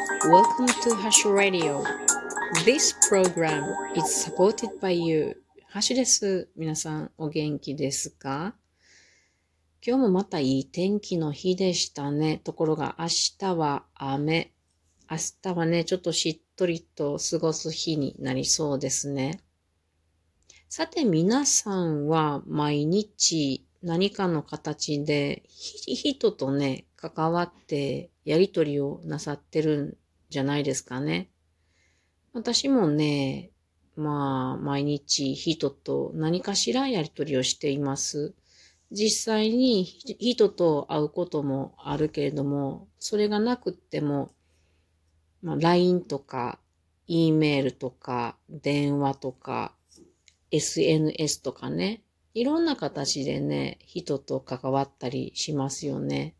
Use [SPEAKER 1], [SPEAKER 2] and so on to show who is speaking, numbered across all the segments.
[SPEAKER 1] Welcome to Hash Radio. This program is supported by you. ハッシュです。皆さんお元気ですか?今日もまたいい天気の日でしたね。ところが明日は雨。明日はね、ちょっとしっとりと過ごす日になりそうですね。さて皆さんは毎日何かの形で人とね、関わってやりとりをなさってるんじゃないですかね。私もね、まあ、毎日人と何かしらやりとりをしています。実際に人と会うこともあるけれども、それがなくっても、まあ、LINE とか、E メールとか、電話とか、SNS とかね、いろんな形でね、人と関わったりしますよね。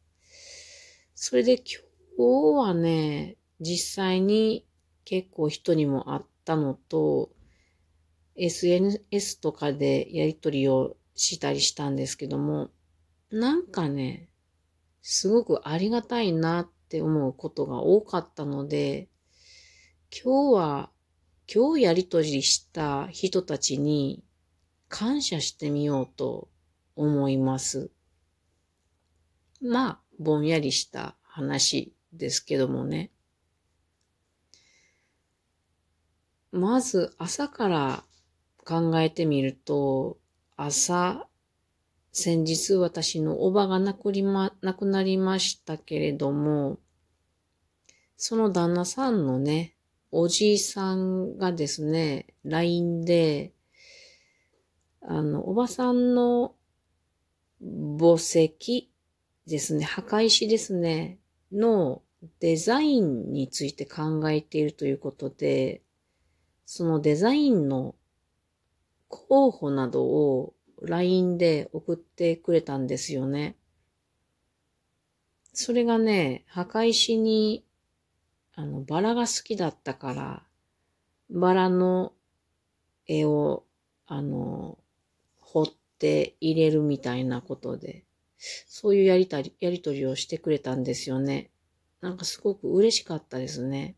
[SPEAKER 1] それで今日はね、実際に結構人にも会ったのと、SNS とかでやりとりをしたりしたんですけども、なんかね、すごくありがたいなって思うことが多かったので、今日は、今日やりとりした人たちに感謝してみようと思います。まあ、ぼんやりした話ですけどもね。まず朝から考えてみると、朝、先日私のおばが亡くりま、亡くなりましたけれども、その旦那さんのね、おじいさんがですね、LINE で、あの、おばさんの墓石ですね、墓石ですね、のデザインについて考えているということで、そのデザインの候補などを LINE で送ってくれたんですよね。それがね、墓石に、あの、バラが好きだったから、バラの絵を、あの、掘って入れるみたいなことで、そういうやりたり、やりとりをしてくれたんですよね。なんかすごく嬉しかったですね。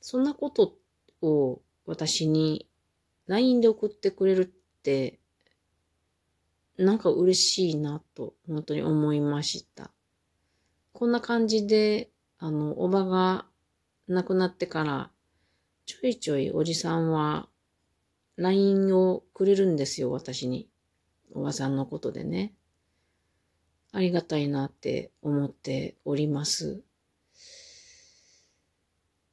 [SPEAKER 1] そんなことを私に LINE で送ってくれるって、なんか嬉しいなと本当に思いました。こんな感じで、あの、おばが亡くなってから、ちょいちょいおじさんは LINE をくれるんですよ、私に。おばさんのことでね。ありがたいなって思っております。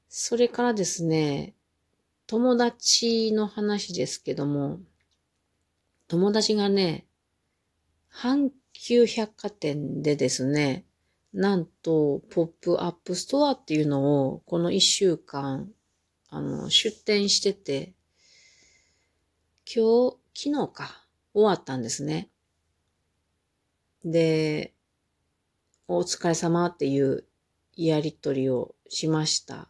[SPEAKER 1] それからですね、友達の話ですけども、友達がね、阪急百貨店でですね、なんと、ポップアップストアっていうのを、この一週間、あの、出店してて、今日、昨日か、終わったんですね。で、お疲れ様っていうやりとりをしました。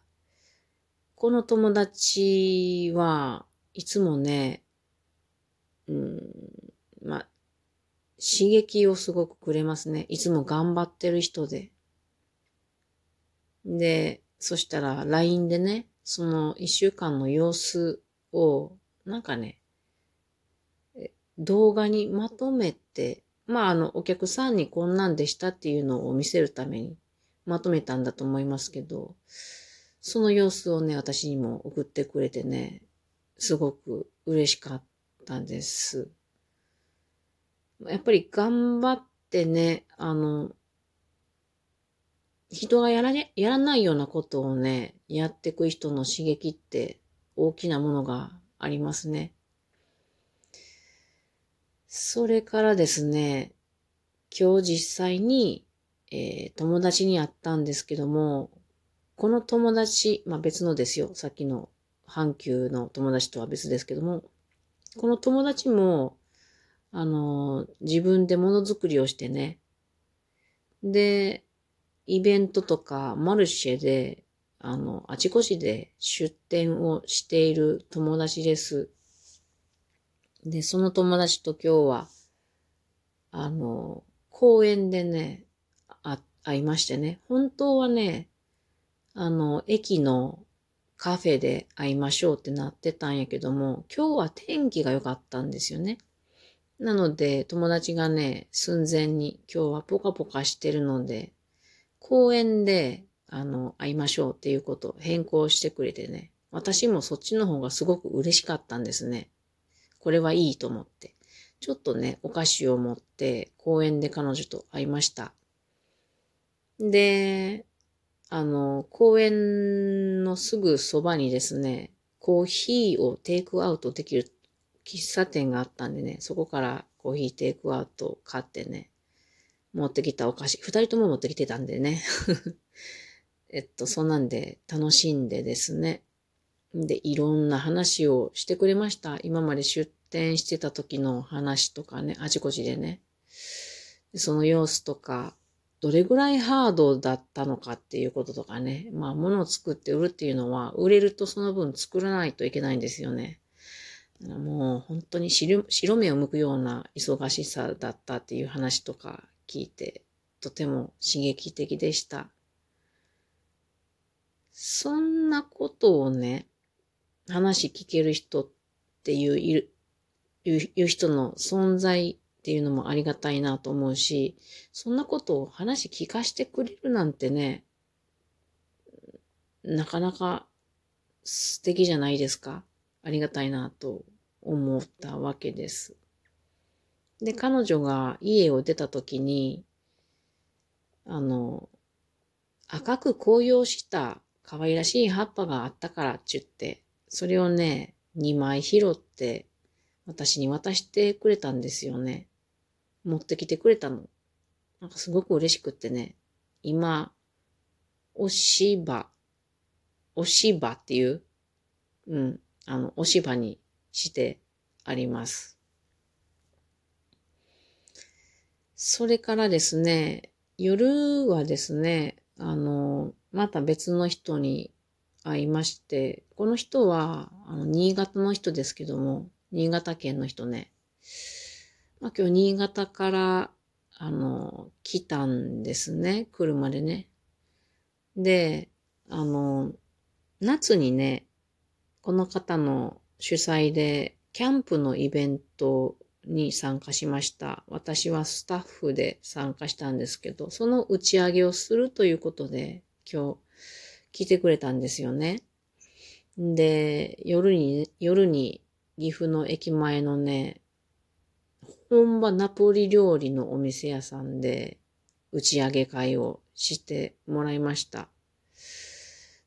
[SPEAKER 1] この友達はいつもね、うん、まあ、刺激をすごくくれますね。いつも頑張ってる人で。で、そしたら LINE でね、その一週間の様子を、なんかね、動画にまとめて、まあ、あの、お客さんにこんなんでしたっていうのを見せるためにまとめたんだと思いますけど、その様子をね、私にも送ってくれてね、すごく嬉しかったんです。やっぱり頑張ってね、あの、人がやらね、やらないようなことをね、やっていく人の刺激って大きなものがありますね。それからですね、今日実際に、えー、友達に会ったんですけども、この友達、まあ別のですよ。さっきの阪急の友達とは別ですけども、この友達も、あの、自分でものづくりをしてね、で、イベントとかマルシェで、あの、あちこちで出店をしている友達です。で、その友達と今日は、あの、公園でね、あ、会いましてね、本当はね、あの、駅のカフェで会いましょうってなってたんやけども、今日は天気が良かったんですよね。なので、友達がね、寸前に今日はポカポカしてるので、公園で、あの、会いましょうっていうことを変更してくれてね。私もそっちの方がすごく嬉しかったんですね。これはいいと思って。ちょっとね、お菓子を持って公園で彼女と会いました。で、あの、公園のすぐそばにですね、コーヒーをテイクアウトできる喫茶店があったんでね、そこからコーヒーテイクアウト買ってね、持ってきたお菓子、二人とも持ってきてたんでね。えっと、そんなんで楽しんでですね。で、いろんな話をしてくれました。今まで出店してた時の話とかね、あちこちでね。その様子とか、どれぐらいハードだったのかっていうこととかね。まあ、物を作って売るっていうのは、売れるとその分作らないといけないんですよね。もう本当に白目を向くような忙しさだったっていう話とか聞いて、とても刺激的でした。そんなことをね、話聞ける人っていう、いる、いう人の存在っていうのもありがたいなと思うし、そんなことを話聞かしてくれるなんてね、なかなか素敵じゃないですか。ありがたいなと思ったわけです。で、彼女が家を出た時に、あの、赤く紅葉した可愛らしい葉っぱがあったからって言って、それをね、2枚拾って私に渡してくれたんですよね。持ってきてくれたの。なんかすごく嬉しくってね、今、おしば、おしばっていう、うん、あの、おしばにしてあります。それからですね、夜はですね、あの、また別の人に会いまして、この人は、あの、新潟の人ですけども、新潟県の人ね。まあ、今日新潟から、あの、来たんですね、車でね。で、あの、夏にね、この方の主催でキャンプのイベントに参加しました。私はスタッフで参加したんですけど、その打ち上げをするということで、今日来てくれたんですよね。で、夜に、夜に岐阜の駅前のね、本場ナポリ料理のお店屋さんで打ち上げ会をしてもらいました。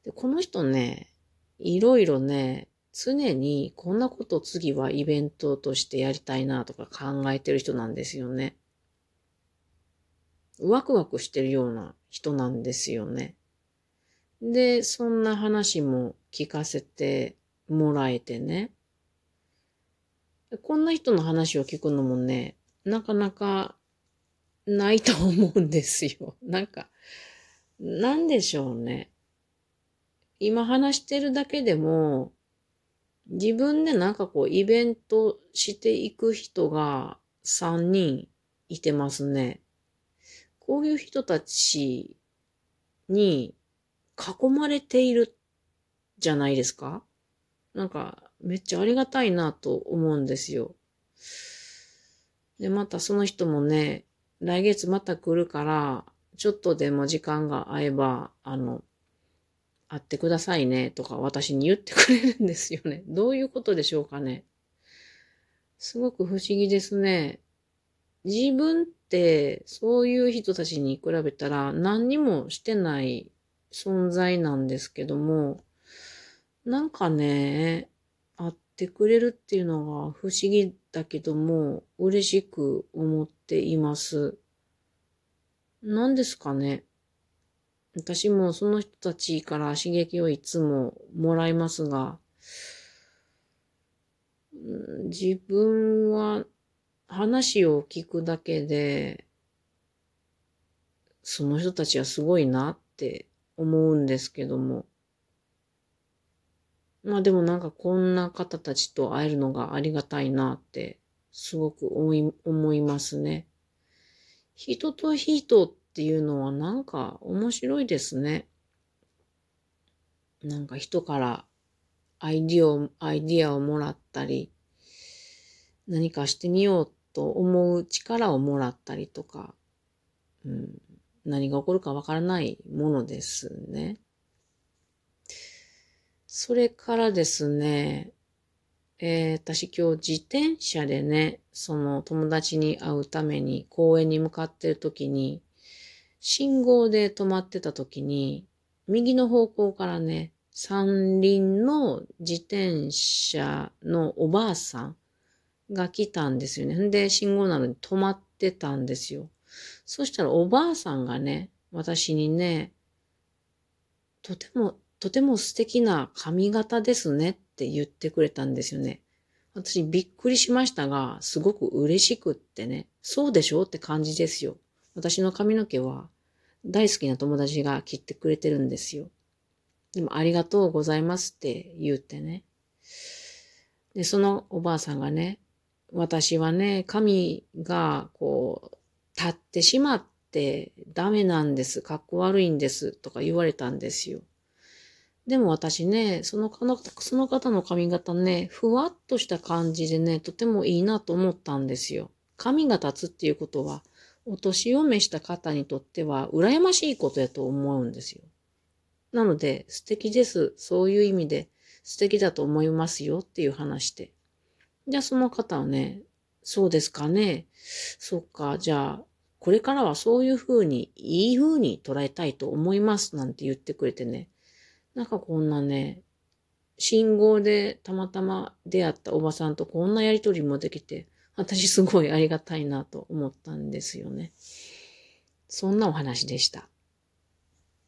[SPEAKER 1] でこの人ね、いろいろね、常にこんなこと次はイベントとしてやりたいなとか考えてる人なんですよね。ワクワクしてるような人なんですよね。で、そんな話も聞かせてもらえてね。こんな人の話を聞くのもね、なかなかないと思うんですよ。なんか、なんでしょうね。今話してるだけでも、自分でなんかこうイベントしていく人が3人いてますね。こういう人たちに囲まれているじゃないですかなんかめっちゃありがたいなと思うんですよ。で、またその人もね、来月また来るから、ちょっとでも時間が合えば、あの、会ってくださいねとか私に言ってくれるんですよね。どういうことでしょうかね。すごく不思議ですね。自分ってそういう人たちに比べたら何にもしてない存在なんですけども、なんかね、ってくれるっていうのが不思議だけども嬉しく思っています。何ですかね。私もその人たちから刺激をいつももらいますが、自分は話を聞くだけで、その人たちはすごいなって思うんですけども。まあでもなんかこんな方たちと会えるのがありがたいなってすごく思い思いますね。人と人っていうのはなんか面白いですね。なんか人からアイディアを、アイディアをもらったり、何かしてみようと思う力をもらったりとか、うん、何が起こるかわからないものですね。それからですね、えー、私今日自転車でね、その友達に会うために公園に向かってる時に、信号で止まってた時に、右の方向からね、三輪の自転車のおばあさんが来たんですよね。んで、信号なのに止まってたんですよ。そしたらおばあさんがね、私にね、とても、とても素敵な髪型ですねって言ってくれたんですよね。私びっくりしましたが、すごく嬉しくってね、そうでしょって感じですよ。私の髪の毛は大好きな友達が切ってくれてるんですよ。でもありがとうございますって言ってね。で、そのおばあさんがね、私はね、髪がこう、立ってしまってダメなんです。かっこ悪いんです。とか言われたんですよ。でも私ね、そのその方の髪型ね、ふわっとした感じでね、とてもいいなと思ったんですよ。髪が立つっていうことは、お年を召した方にとっては羨ましいことやと思うんですよ。なので、素敵です。そういう意味で素敵だと思いますよっていう話で。じゃあその方はね、そうですかね。そっか、じゃあ、これからはそういう風に、いい風に捉えたいと思いますなんて言ってくれてね。なんかこんなね、信号でたまたま出会ったおばさんとこんなやりとりもできて、私すごいありがたいなと思ったんですよね。そんなお話でした。